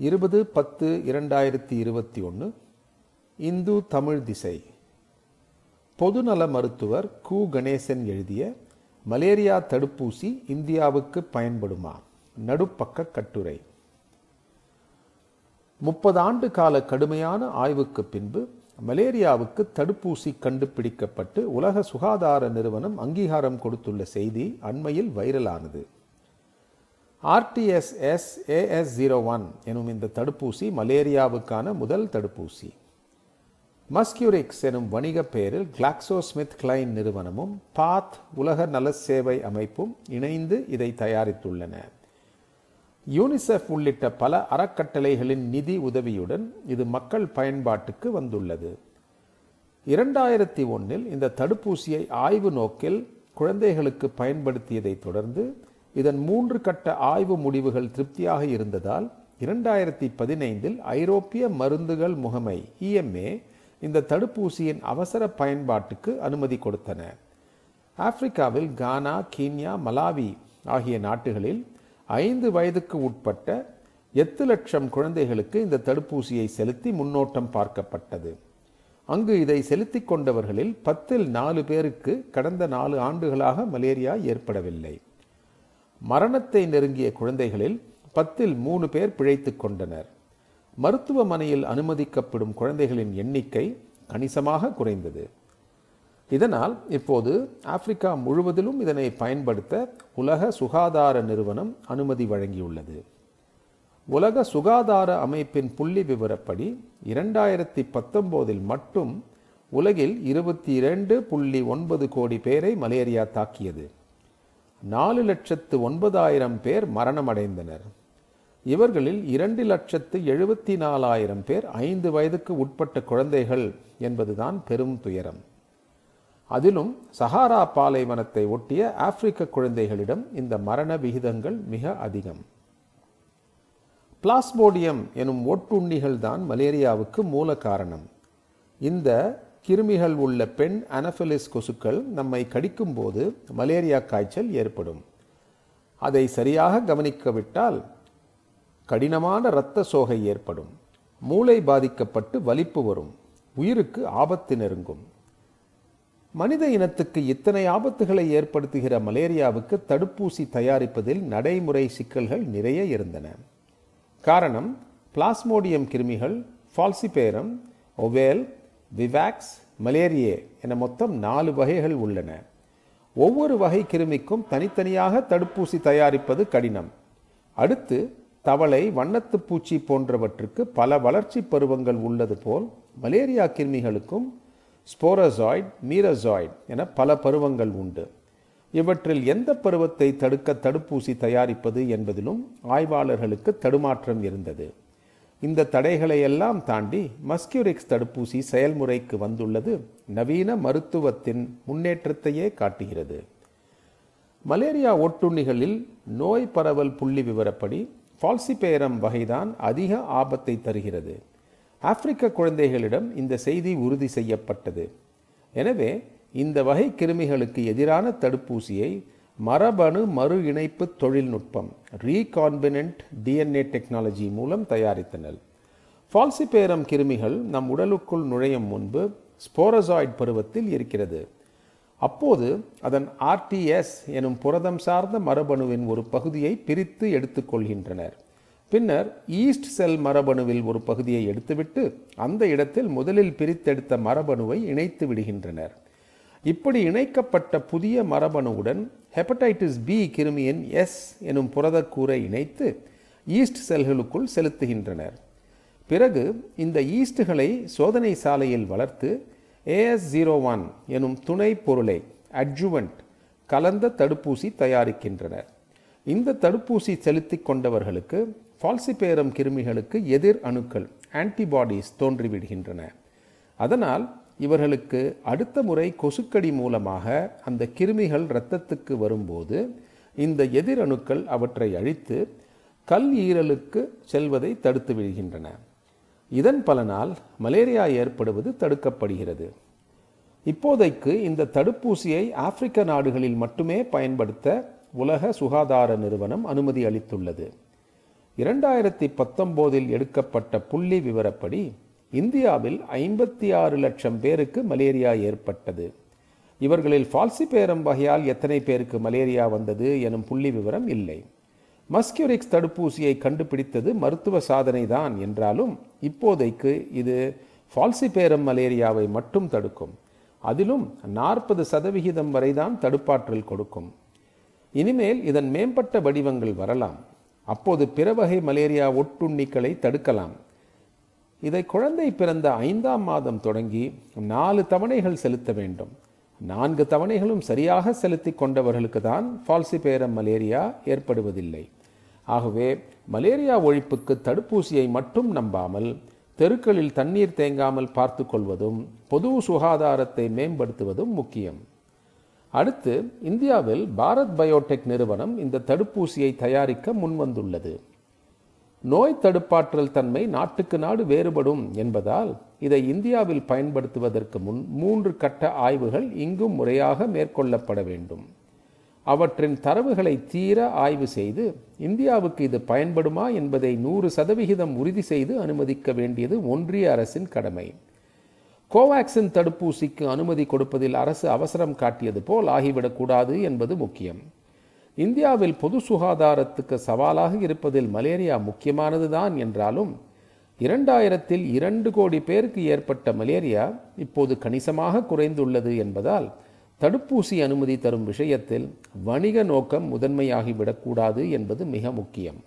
இருபது பத்து இரண்டாயிரத்தி இருபத்தி ஒன்று இந்து தமிழ் திசை. பொதுநல மருத்துவர் கு. கணேசன் எழுதிய மலேரியா தடுப்பூசி இந்தியாவுக்கு பயன்படுமா? நடுப்பக்க கட்டுரை. முப்பது ஆண்டு கால கடுமையான ஆய்வுக்கு பின்பு மலேரியாவுக்கு தடுப்பூசி கண்டுபிடிக்கப்பட்டு உலக சுகாதார நிறுவனம் அங்கீகாரம் கொடுத்துள்ள செய்தி அண்மையில் வைரலானது. ஆர்டிஎஸ்எஸ் ஏஎஸ் ஜீரோ ஒன் எனும் இந்த தடுப்பூசி மலேரியாவுக்கான முதல் தடுப்பூசி. மஸ்கியூரிக்ஸ் எனும் வணிக பெயரில் கிளாக்ஸோஸ்மித் கிளைன் நிறுவனமும் பாத் உலக நல சேவை அமைப்பும் இணைந்து இதை தயாரித்துள்ளன. யூனிசெஃப் உள்ளிட்ட பல அறக்கட்டளைகளின் நிதி உதவியுடன் இது மக்கள் பயன்பாட்டுக்கு வந்துள்ளது. இரண்டாயிரத்தி ஒன்றில் இந்த தடுப்பூசியை ஆய்வு நோக்கில் குழந்தைகளுக்கு பயன்படுத்தியதை தொடர்ந்து இதன் மூன்று கட்ட ஆய்வு முடிவுகள் திருப்தியாக இருந்ததால் இரண்டாயிரத்தி பதினைந்தில் ஐரோப்பிய மருந்துகள் முகமை இஎம்ஏ இந்த தடுப்பூசியின் அவசர பயன்பாட்டுக்கு அனுமதி கொடுத்தன. ஆப்பிரிக்காவில் கானா கீன்யா மலாவி ஆகிய நாட்டுகளில் ஐந்து வயதுக்கு உட்பட்ட எட்டு லட்சம் குழந்தைகளுக்கு இந்த தடுப்பூசியை செலுத்தி முன்னோட்டம் பார்க்கப்பட்டது. அங்கு இதை செலுத்திக் கொண்டவர்களில் பத்தில் நாலு பேருக்கு கடந்த நாலு ஆண்டுகளாக மலேரியா ஏற்படவில்லை. மரணத்தை நெருங்கிய குழந்தைகளில் பத்தில் மூணு பேர் பிழைத்து கொண்டனர். மருத்துவமனையில் அனுமதிக்கப்படும் குழந்தைகளின் எண்ணிக்கை கணிசமாக குறைந்தது. இதனால் இப்போது ஆப்பிரிக்கா முழுவதிலும் இதனை பயன்படுத்த உலக சுகாதார நிறுவனம் அனுமதி வழங்கியுள்ளது. உலக சுகாதார அமைப்பின் புள்ளி விவரப்படி இரண்டாயிரத்தி பத்தொம்போதில் மட்டும் உலகில் இருபத்தி இரண்டு புள்ளி ஒன்பது கோடி பேரை மலேரியா தாக்கியது. நாலு லட்சத்து ஒன்பதாயிரம் பேர் மரணமடைந்தனர். இவர்களில் இரண்டு லட்சத்து எழுபத்தி நாலாயிரம் பேர் ஐந்து வயதுக்கு உட்பட்ட குழந்தைகள் என்பதுதான் பெரும் துயரம். அதிலும் சஹாரா பாலைவனத்தை ஒட்டிய ஆப்பிரிக்க குழந்தைகளிடம் இந்த மரண விகிதங்கள் மிக அதிகம். பிளாஸ்மோடியம் எனும் ஒட்டுண்ணிகள் தான் மலேரியாவுக்கு மூல காரணம். இந்த கிருமிகள் உள்ள பெண் அனஃபலிஸ் கொசுக்கள் நம்மை கடிக்கும்போது மலேரியா காய்ச்சல் ஏற்படும். அதை சரியாக கவனிக்கவிட்டால் கடினமான இரத்த சோகை ஏற்படும். மூளை பாதிக்கப்பட்டு வலிப்பு வரும். உயிருக்கு ஆபத்து நெருங்கும். மனித இனத்துக்கு இத்தனை ஆபத்துகளை ஏற்படுத்துகிற மலேரியாவுக்கு தடுப்பூசி தயாரிப்பதில் நடைமுறை சிக்கல்கள் நிறைய இருந்தன. காரணம் பிளாஸ்மோடியம் கிருமிகள் ஃபால்சிபேரம் ஒவேல் விவாக்ஸ் மலேரியே என மொத்தம் நாலு வகைகள் உள்ளன. ஒவ்வொரு வகை கிருமிக்கும் தனித்தனியாக தடுப்பூசி தயாரிப்பது கடினம். அடுத்து தவளை வண்ணத்து பூச்சி போன்றவற்றுக்கு பல வளர்ச்சி பருவங்கள் உள்ளது போல் மலேரியா கிருமிகளுக்கும் ஸ்போரசாய்ட் மீரசாய்ட் என பல பருவங்கள் உண்டு. இவற்றில் எந்த பருவத்தை தடுக்க தடுப்பூசி தயாரிப்பது என்பதிலும் ஆய்வாளர்களுக்கு தடுமாற்றம் இருந்தது. இந்த தடைகளை எல்லாம் தாண்டி மஸ்கியூரிக்ஸ் தடுப்பூசி செயல்முறைக்கு வந்துள்ளது. நவீன மருத்துவத்தின் முன்னேற்றத்தையே காட்டுகிறது. மலேரியா ஒட்டுண்ணிகளில் நோய் பரவல் புள்ளி விவரப்படி ஃபால்சிபேரம் வகைதான் அதிக ஆபத்தை தருகிறது. ஆப்பிரிக்க குழந்தைகளிடம் இந்த செய்தி உறுதி செய்யப்பட்டது. எனவே இந்த வகை கிருமிகளுக்கு எதிரான தடுப்பூசியை மரபணு மறு இணைப்பு தொழில்நுட்பம் ரீகான்பினன்ட் டிஎன்ஏ டெக்னாலஜி மூலம் தயாரித்தனர். ஃபால்சிபேரம் கிருமிகள் நம் உடலுக்குள் நுழையும் முன்பு ஸ்போரசாய்ட் பருவத்தில் இருக்கிறது. அப்போது அதன் ஆர்டிஎஸ் எனும் புரதம் சார்ந்த மரபணுவின் ஒரு பகுதியை பிரித்து எடுத்துக்கொள்கின்றனர். பின்னர் ஈஸ்ட் செல் மரபணுவில் ஒரு பகுதியை எடுத்துவிட்டு அந்த இடத்தில் முதலில் பிரித்தெடுத்த மரபணுவை இணைத்து விடுகின்றனர். இப்படி இணைக்கப்பட்ட புதிய மரபணுவுடன் ஹெப்படைட்டிஸ் பி கிருமியின் எஸ் எனும் புரதக்கூரை இணைத்து ஈஸ்ட் செல்களுக்குள் செலுத்துகின்றனர். பிறகு இந்த ஈஸ்டுகளை சோதனை சாலையில் வளர்த்து ஏஎஸ் ஜீரோ ஒன் எனும் துணை பொருளை அட்ஜுவன்ட் கலந்த தடுப்பூசி தயாரிக்கின்றனர். இந்த தடுப்பூசி செலுத்திக் கொண்டவர்களுக்கு ஃபால்சிபேரம் கிருமிகளுக்கு எதிர் அணுக்கள் ஆன்டிபாடிஸ் தோன்றிவிடுகின்றன. அதனால் இவர்களுக்கு அடுத்த முறை கொசுக்கடி மூலமாக அந்த கிருமிகள் இரத்தத்துக்கு வரும்போது இந்த எதிரணுக்கள் அவற்றை அழித்து கல் ஈரலுக்கு செல்வதை தடுத்து விடுகின்றன. இதன் பலனால் மலேரியா ஏற்படுவது தடுக்கப்படுகிறது. இப்போதைக்கு இந்த தடுப்பூசியை ஆப்பிரிக்க நாடுகளில் மட்டுமே பயன்படுத்த உலக சுகாதார நிறுவனம் அனுமதி அளித்துள்ளது. இரண்டாயிரத்தி பத்தொம்போதில் எடுக்கப்பட்ட புள்ளி விவரப்படி இந்தியாவில் ஐம்பத்தி ஆறு லட்சம் பேருக்கு மலேரியா ஏற்பட்டது. இவர்களில் ஃபால்சிபேரம் வகையால் எத்தனை பேருக்கு மலேரியா வந்தது எனும் புள்ளி விவரம் இல்லை. மஸ்கியூரிக்ஸ் தடுப்பூசியை கண்டுபிடித்தது மருத்துவ சாதனை தான் என்றாலும் இப்போதைக்கு இது ஃபால்சிபேரம் மலேரியாவை மட்டும் தடுக்கும். அதிலும் நாற்பது சதவிகிதம் வரைதான் தடுப்பாற்றல் கொடுக்கும். இனிமேல் இதன் மேம்பட்ட வடிவங்கள் வரலாம். அப்போது பிற வகை மலேரியா ஒட்டுண்ணிக்களை தடுக்கலாம். இதை குழந்தை பிறந்த ஐந்தாம் மாதம் தொடங்கி நாலு தவணைகள் செலுத்த வேண்டும். நான்கு தவணைகளும் சரியாக செலுத்தி கொண்டவர்களுக்கு தான் ஃபால்சிபேரம் மலேரியா ஏற்படுவதில்லை. ஆகவே மலேரியா ஒழிப்புக்கு தடுப்பூசியை மட்டும் நம்பாமல் தெருக்களில் தண்ணீர் தேங்காமல் பார்த்து கொள்வதும் பொது சுகாதாரத்தை மேம்படுத்துவதும் முக்கியம். அடுத்து இந்தியாவில் பாரத் பயோடெக் நிறுவனம் இந்த தடுப்பூசியை தயாரிக்க முன்வந்துள்ளது. நோய் தடுப்பாற்றல் தன்மை நாட்டுக்கு நாடு வேறுபடும் என்பதால் இதை இந்தியாவில் பயன்படுத்துவதற்கு முன் மூன்று கட்ட ஆய்வுகள் இங்கும் முறையாக மேற்கொள்ளப்பட வேண்டும். அவற்றின் தரவுகளை தீர ஆய்வு செய்து இந்தியாவுக்கு இது பயன்படுமா என்பதை நூறு சதவிகிதம் உறுதி செய்து அனுமதிக்க வேண்டியது ஒன்றிய அரசின் கடமை. கோவாக்சின் தடுப்பூசிக்கு அனுமதி கொடுப்பதில் அரசு அவசரம் காட்டியது போல் ஆகிவிடக்கூடாது என்பது முக்கியம். இந்தியாவில் பொது சுகாதாரத்துக்கு சவாலாக இருப்பதில் மலேரியா முக்கியமானதுதான் என்றாலும் இரண்டாயிரத்தில் இரண்டு கோடி பேருக்கு ஏற்பட்ட மலேரியா இப்போது கணிசமாக குறைந்துள்ளது என்பதால் தடுப்பூசி அனுமதி தரும் விஷயத்தில் வணிக நோக்கம் முதன்மையாகிவிடக்கூடாது என்பது மிக முக்கியம்.